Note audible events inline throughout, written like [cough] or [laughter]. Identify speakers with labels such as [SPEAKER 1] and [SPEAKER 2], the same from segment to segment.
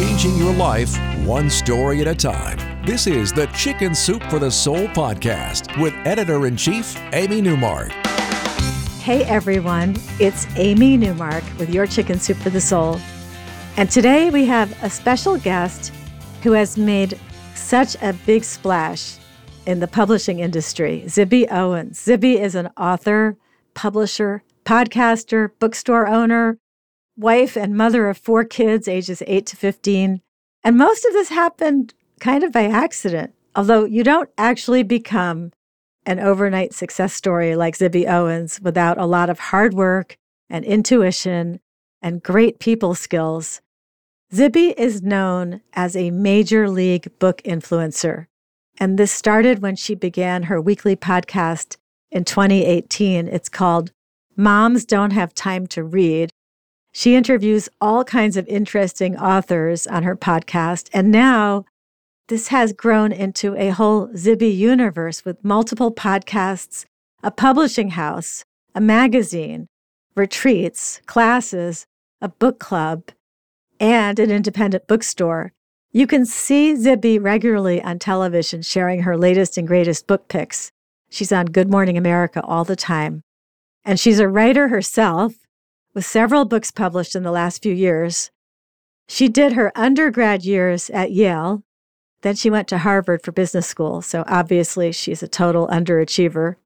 [SPEAKER 1] Changing your life one story at a time. This is the Chicken Soup for the Soul podcast with editor in chief, Amy Newmark.
[SPEAKER 2] Hey everyone, it's Amy Newmark with your Chicken Soup for the Soul. And today we have a special guest who has made such a big splash in the publishing industry, Zibby Owens. Zibby is an author, publisher, podcaster, bookstore owner, wife and mother of four kids, ages 8 to 15. And most of this happened kind of by accident, although you don't actually become an overnight success story like Zibby Owens without a lot of hard work and intuition and great people skills. Zibby is known as a major league book influencer. And this started when she began her weekly podcast in 2018. It's called Moms Don't Have Time to Read. She interviews all kinds of interesting authors on her podcast. And now this has grown into a whole Zibby universe with multiple podcasts, a publishing house, a magazine, retreats, classes, a book club, and an independent bookstore. You can see Zibby regularly on television sharing her latest and greatest book picks. She's on Good Morning America all the time. And she's a writer herself with several books published in the last few years. She did her undergrad years at Yale. Then she went to Harvard for business school. So obviously, she's a total underachiever.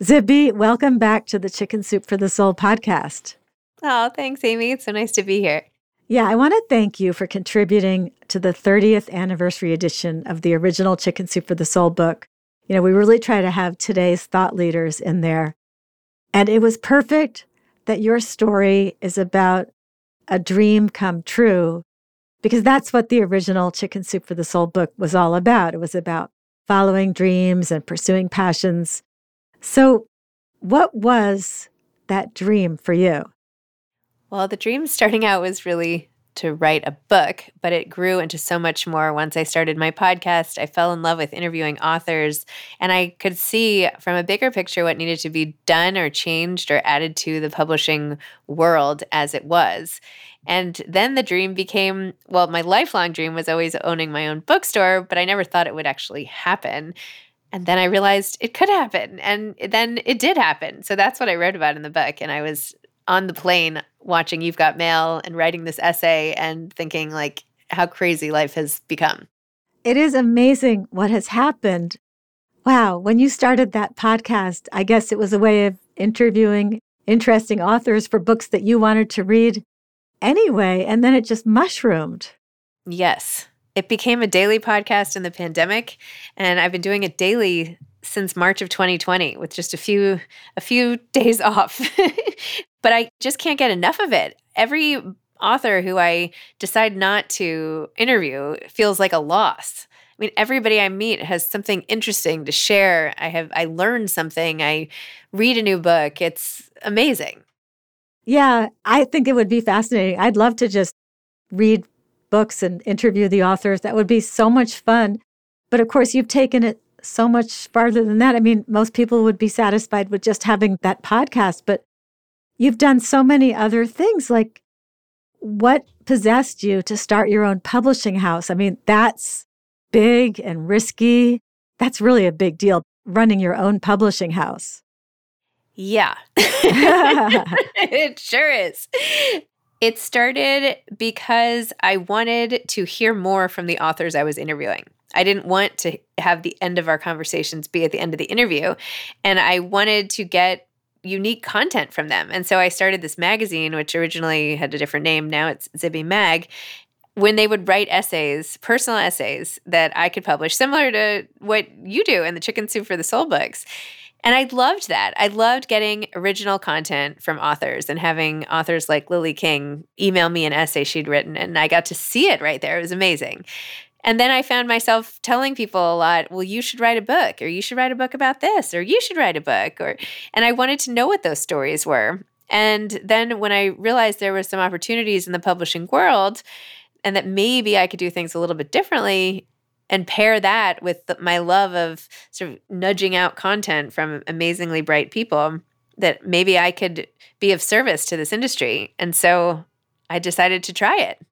[SPEAKER 2] Zibby, welcome back to the Chicken Soup for the Soul podcast.
[SPEAKER 3] Oh, thanks, Amy. It's so nice to be here.
[SPEAKER 2] Yeah, I want to thank you for contributing to the 30th anniversary edition of the original Chicken Soup for the Soul book. You know, we really try to have today's thought leaders in there. And it was perfect that your story is about a dream come true because that's what the original Chicken Soup for the Soul book was all about. It was about following dreams and pursuing passions. So, what was that dream for you?
[SPEAKER 3] Well, the dream starting out was really to write a book, but it grew into so much more once I started my podcast. I fell in love with interviewing authors, and I could see from a bigger picture what needed to be done or changed or added to the publishing world as it was. And then the dream became well, my lifelong dream was always owning my own bookstore, but I never thought it would actually happen. And then I realized it could happen. And then it did happen. So that's what I wrote about in the book. And I was on the plane watching You've Got Mail and writing this essay and thinking like how crazy life has become.
[SPEAKER 2] It is amazing what has happened. Wow, when you started that podcast, I guess it was a way of interviewing interesting authors for books that you wanted to read anyway, and then it just mushroomed.
[SPEAKER 3] Yes. It became a daily podcast in the pandemic, and I've been doing it daily since March of 2020 with just a few a few [laughs] days off. But I just can't get enough of it. Every author who I decide not to interview feels like a loss. I mean, everybody I meet has something interesting to share. I have I learned something. I read a new book. It's amazing.
[SPEAKER 2] Yeah, I think it would be fascinating. I'd love to just read books and interview the authors. That would be so much fun. But of course, you've taken it so much farther than that. I mean, most people would be satisfied with just having that podcast, but you've done so many other things. Like, what possessed you to start your own publishing house? I mean, that's big and risky. That's really a big deal, running your own publishing house.
[SPEAKER 3] Yeah, [laughs] it sure is. It started because I wanted to hear more from the authors I was interviewing. I didn't want to have the end of our conversations be at the end of the interview. And I wanted to get unique content from them. And so I started this magazine, which originally had a different name. Now it's Zibby Mag. When they would write essays, personal essays that I could publish, similar to what you do in the Chicken Soup for the Soul books. And I loved that. I loved getting original content from authors and having authors like Lily King email me an essay she'd written, and I got to see it right there. It was amazing. And then I found myself telling people a lot, well, you should write a book, or you should write a book about this, or you should write a book. Or and I wanted to know what those stories were. And then when I realized there were some opportunities in the publishing world and that maybe I could do things a little bit differently and pair that with the, my love of sort of nudging out content from amazingly bright people, that maybe I could be of service to this industry. And so I decided to try it.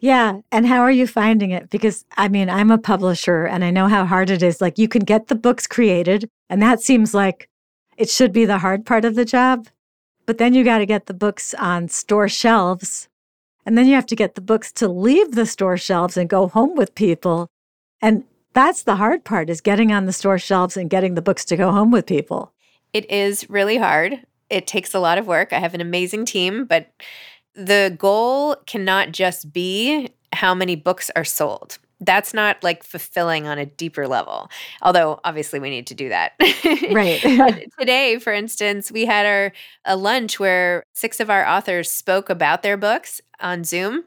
[SPEAKER 2] Yeah. And how are you finding it? Because I mean, I'm a publisher and I know how hard it is. Like, you can get the books created, and that seems like it should be the hard part of the job. But then you got to get the books on store shelves. And then you have to get the books to leave the store shelves and go home with people. And that's the hard part is getting on the store shelves and getting the books to go home with people.
[SPEAKER 3] It is really hard. It takes a lot of work. I have an amazing team, but the goal cannot just be how many books are sold. That's not like fulfilling on a deeper level. Although obviously we need to do that. [laughs]
[SPEAKER 2] Right. [laughs]
[SPEAKER 3] today, for instance, we had our a lunch where six of our authors spoke about their books on Zoom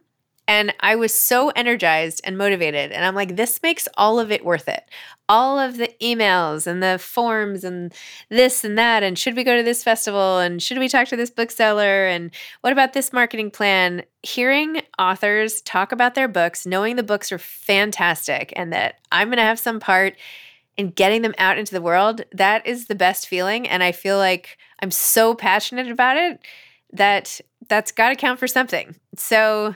[SPEAKER 3] and I was so energized and motivated. And I'm like, this makes all of it worth it. All of the emails and the forms and this and that. And should we go to this festival? And should we talk to this bookseller? And what about this marketing plan? Hearing authors talk about their books, knowing the books are fantastic and that I'm going to have some part in getting them out into the world, that is the best feeling. And I feel like I'm so passionate about it that that's got to count for something. So,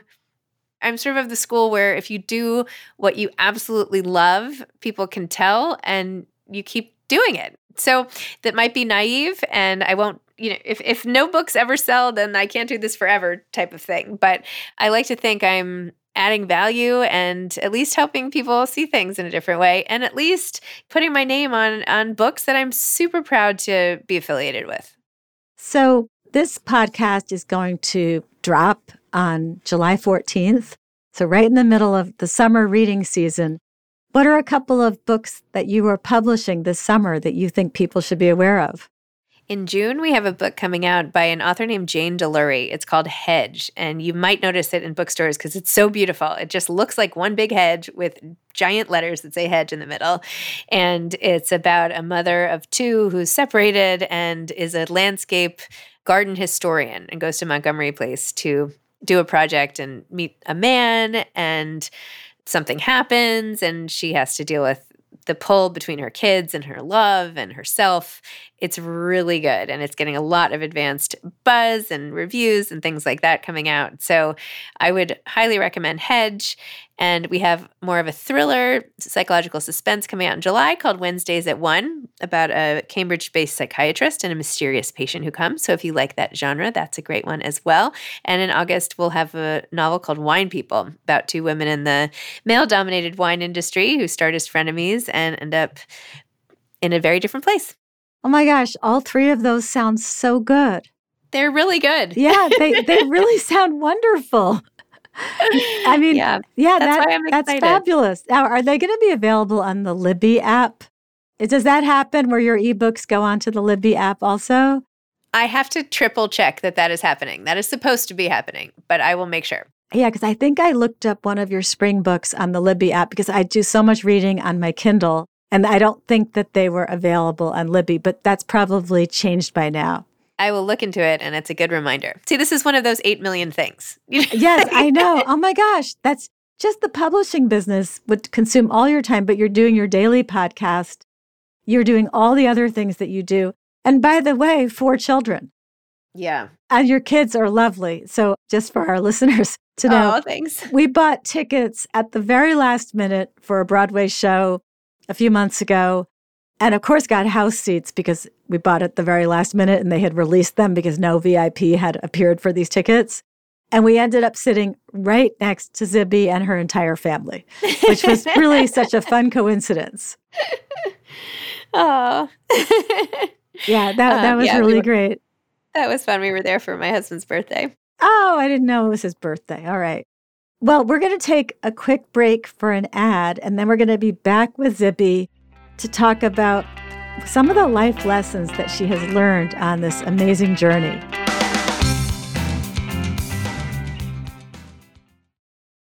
[SPEAKER 3] I'm sort of of the school where if you do what you absolutely love, people can tell and you keep doing it. So that might be naive and I won't you know if if no books ever sell then I can't do this forever type of thing. But I like to think I'm adding value and at least helping people see things in a different way and at least putting my name on on books that I'm super proud to be affiliated with.
[SPEAKER 2] So this podcast is going to drop on July 14th. So, right in the middle of the summer reading season. What are a couple of books that you are publishing this summer that you think people should be aware of?
[SPEAKER 3] In June, we have a book coming out by an author named Jane Delury. It's called Hedge, and you might notice it in bookstores because it's so beautiful. It just looks like one big hedge with giant letters that say hedge in the middle. And it's about a mother of two who's separated and is a landscape garden historian and goes to Montgomery Place to do a project and meet a man and something happens and she has to deal with the pull between her kids and her love and herself. It's really good and it's getting a lot of advanced buzz and reviews and things like that coming out. So I would highly recommend Hedge. And we have more of a thriller, psychological suspense coming out in July called Wednesdays at One about a Cambridge based psychiatrist and a mysterious patient who comes. So if you like that genre, that's a great one as well. And in August, we'll have a novel called Wine People about two women in the male dominated wine industry who start as frenemies and end up in a very different place.
[SPEAKER 2] Oh my gosh, all three of those sound so good.
[SPEAKER 3] They're really good.
[SPEAKER 2] Yeah, they, they [laughs] really sound wonderful. I [laughs] mean, yeah, yeah that's, that, that's fabulous. Now, are they going to be available on the Libby app? Does that happen where your ebooks go onto the Libby app also?
[SPEAKER 3] I have to triple check that that is happening. That is supposed to be happening, but I will make sure.
[SPEAKER 2] Yeah, because I think I looked up one of your spring books on the Libby app because I do so much reading on my Kindle, and I don't think that they were available on Libby, but that's probably changed by now.
[SPEAKER 3] I will look into it and it's a good reminder. See, this is one of those 8 million things. [laughs]
[SPEAKER 2] yes, I know. Oh my gosh. That's just the publishing business would consume all your time, but you're doing your daily podcast. You're doing all the other things that you do. And by the way, four children.
[SPEAKER 3] Yeah.
[SPEAKER 2] And your kids are lovely. So, just for our [laughs] listeners to know,
[SPEAKER 3] oh, thanks. [laughs]
[SPEAKER 2] we bought tickets at the very last minute for a Broadway show a few months ago and of course got house seats because we bought it the very last minute and they had released them because no VIP had appeared for these tickets. And we ended up sitting right next to Zibby and her entire family, which was really [laughs] such a fun coincidence.
[SPEAKER 3] Oh. [laughs]
[SPEAKER 2] yeah, that, that um, was yeah, really we were, great.
[SPEAKER 3] That was fun. We were there for my husband's birthday.
[SPEAKER 2] Oh, I didn't know it was his birthday. All right. Well, we're going to take a quick break for an ad, and then we're going to be back with Zibby to talk about some of the life lessons that she has learned on this amazing journey.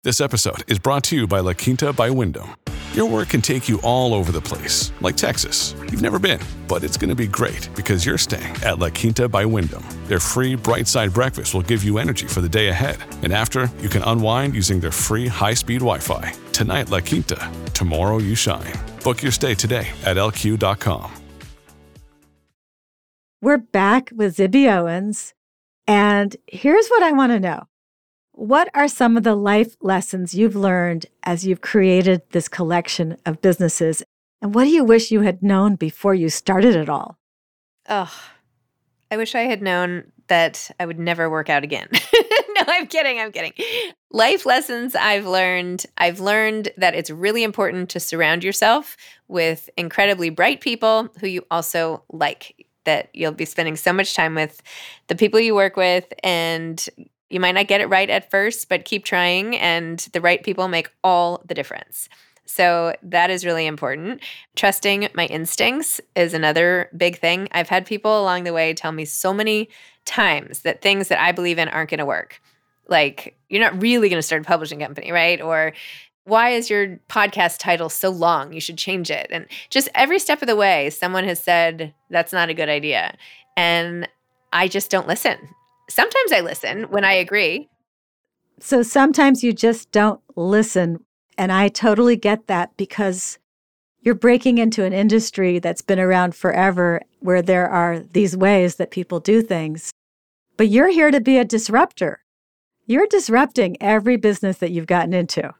[SPEAKER 4] This episode is brought to you by La Quinta by Wyndham. Your work can take you all over the place, like Texas. You've never been, but it's going to be great because you're staying at La Quinta by Wyndham. Their free bright side breakfast will give you energy for the day ahead. And after, you can unwind using their free high speed Wi Fi. Tonight, La Quinta. Tomorrow, you shine. Book your stay today at lq.com.
[SPEAKER 2] We're back with Zibby Owens. And here's what I want to know what are some of the life lessons you've learned as you've created this collection of businesses? And what do you wish you had known before you started it all?
[SPEAKER 3] Oh, I wish I had known that I would never work out again. [laughs] no, I'm kidding. I'm kidding. Life lessons I've learned I've learned that it's really important to surround yourself with incredibly bright people who you also like that you'll be spending so much time with the people you work with and you might not get it right at first, but keep trying, and the right people make all the difference. So that is really important. Trusting my instincts is another big thing. I've had people along the way tell me so many times that things that I believe in aren't going to work. Like, you're not really going to start a publishing company, right? Or why is your podcast title so long? You should change it. And just every step of the way, someone has said, that's not a good idea. And I just don't listen. Sometimes I listen when I agree.
[SPEAKER 2] So sometimes you just don't listen. And I totally get that because you're breaking into an industry that's been around forever where there are these ways that people do things. But you're here to be a disruptor. You're disrupting every business that you've gotten into.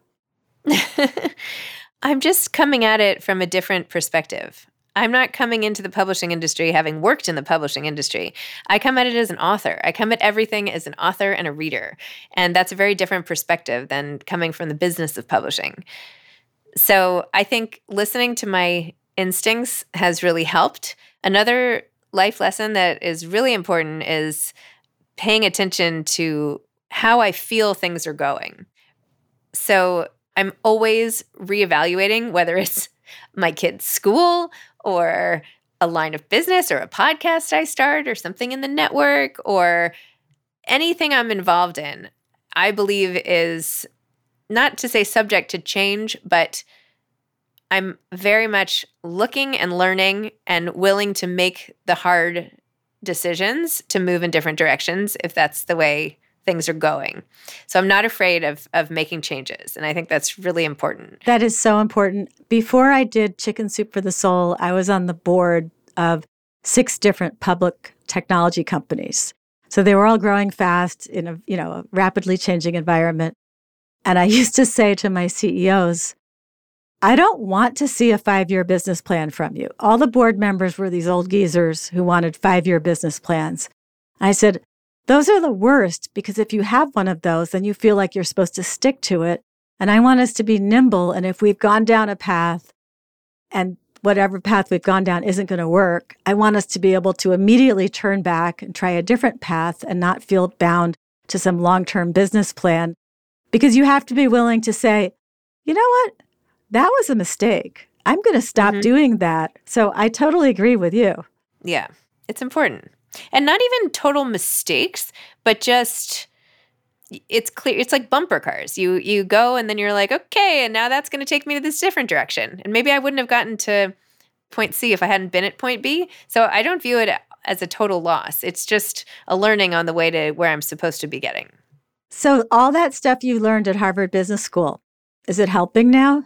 [SPEAKER 2] [laughs]
[SPEAKER 3] I'm just coming at it from a different perspective. I'm not coming into the publishing industry having worked in the publishing industry. I come at it as an author. I come at everything as an author and a reader. And that's a very different perspective than coming from the business of publishing. So I think listening to my instincts has really helped. Another life lesson that is really important is paying attention to how I feel things are going. So I'm always reevaluating whether it's my kid's school or a line of business or a podcast I start or something in the network or anything I'm involved in, I believe is not to say subject to change, but I'm very much looking and learning and willing to make the hard decisions to move in different directions if that's the way things are going. So I'm not afraid of of making changes, and I think that's really important.
[SPEAKER 2] That is so important. Before I did Chicken Soup for the Soul, I was on the board of six different public technology companies. So they were all growing fast in a, you know, a rapidly changing environment. And I [laughs] used to say to my CEOs, I don't want to see a five year business plan from you. All the board members were these old geezers who wanted five year business plans. I said, those are the worst because if you have one of those, then you feel like you're supposed to stick to it. And I want us to be nimble. And if we've gone down a path and whatever path we've gone down isn't going to work, I want us to be able to immediately turn back and try a different path and not feel bound to some long term business plan. Because you have to be willing to say, you know what? That was a mistake. I'm going to stop mm-hmm. doing that. So I totally agree with you.
[SPEAKER 3] Yeah, it's important and not even total mistakes, but just it's clear it's like bumper cars. You you go and then you're like okay and now that's going to take me to this different direction. And maybe i wouldn't have gotten to point c if i hadn't been at point b. So i don't view it as a total loss. It's just a learning on the way to where i'm supposed to be getting.
[SPEAKER 2] So all that stuff you learned at harvard business school is it helping now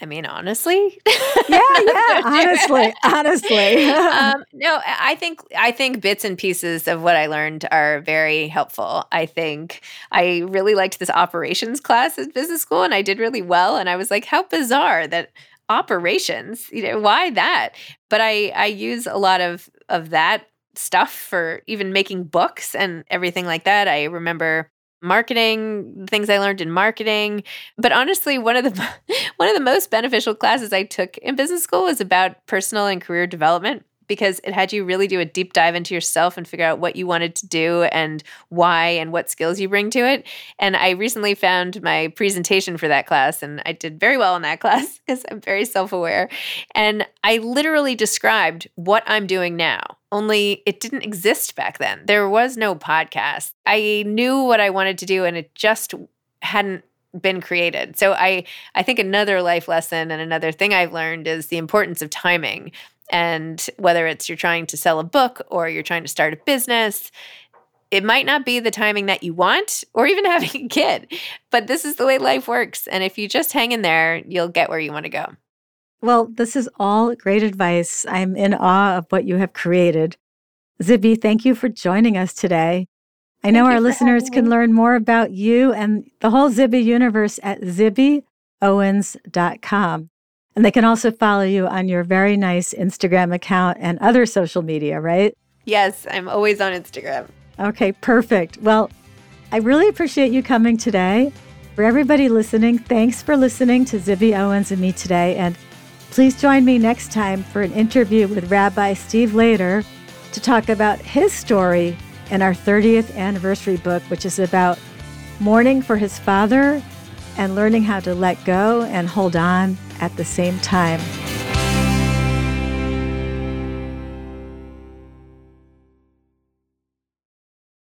[SPEAKER 3] I mean, honestly.
[SPEAKER 2] yeah, [laughs] yeah. honestly, honestly. [laughs]
[SPEAKER 3] um, no, I think I think bits and pieces of what I learned are very helpful. I think I really liked this operations class at business school, and I did really well. And I was like, how bizarre that operations. You know, why that? But I I use a lot of of that stuff for even making books and everything like that. I remember marketing things i learned in marketing but honestly one of the [laughs] one of the most beneficial classes i took in business school was about personal and career development because it had you really do a deep dive into yourself and figure out what you wanted to do and why and what skills you bring to it. And I recently found my presentation for that class, and I did very well in that [laughs] class because I'm very self aware. And I literally described what I'm doing now, only it didn't exist back then. There was no podcast. I knew what I wanted to do, and it just hadn't been created. So I I think another life lesson and another thing I've learned is the importance of timing and whether it's you're trying to sell a book or you're trying to start a business, it might not be the timing that you want or even [laughs] having a kid, but this is the way life works. And if you just hang in there, you'll get where you want to go.
[SPEAKER 2] Well, this is all great advice. I'm in awe of what you have created. Zibby, thank you for joining us today. I know our listeners can learn more about you and the whole Zibby universe at zibbyowens.com. And they can also follow you on your very nice Instagram account and other social media, right?
[SPEAKER 3] Yes, I'm always on Instagram.
[SPEAKER 2] Okay, perfect. Well, I really appreciate you coming today. For everybody listening, thanks for listening to Zibby Owens and me today. And please join me next time for an interview with Rabbi Steve Leder to talk about his story in our 30th anniversary book, which is about mourning for his father and learning how to let go and hold on at the same time.